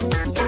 Gotta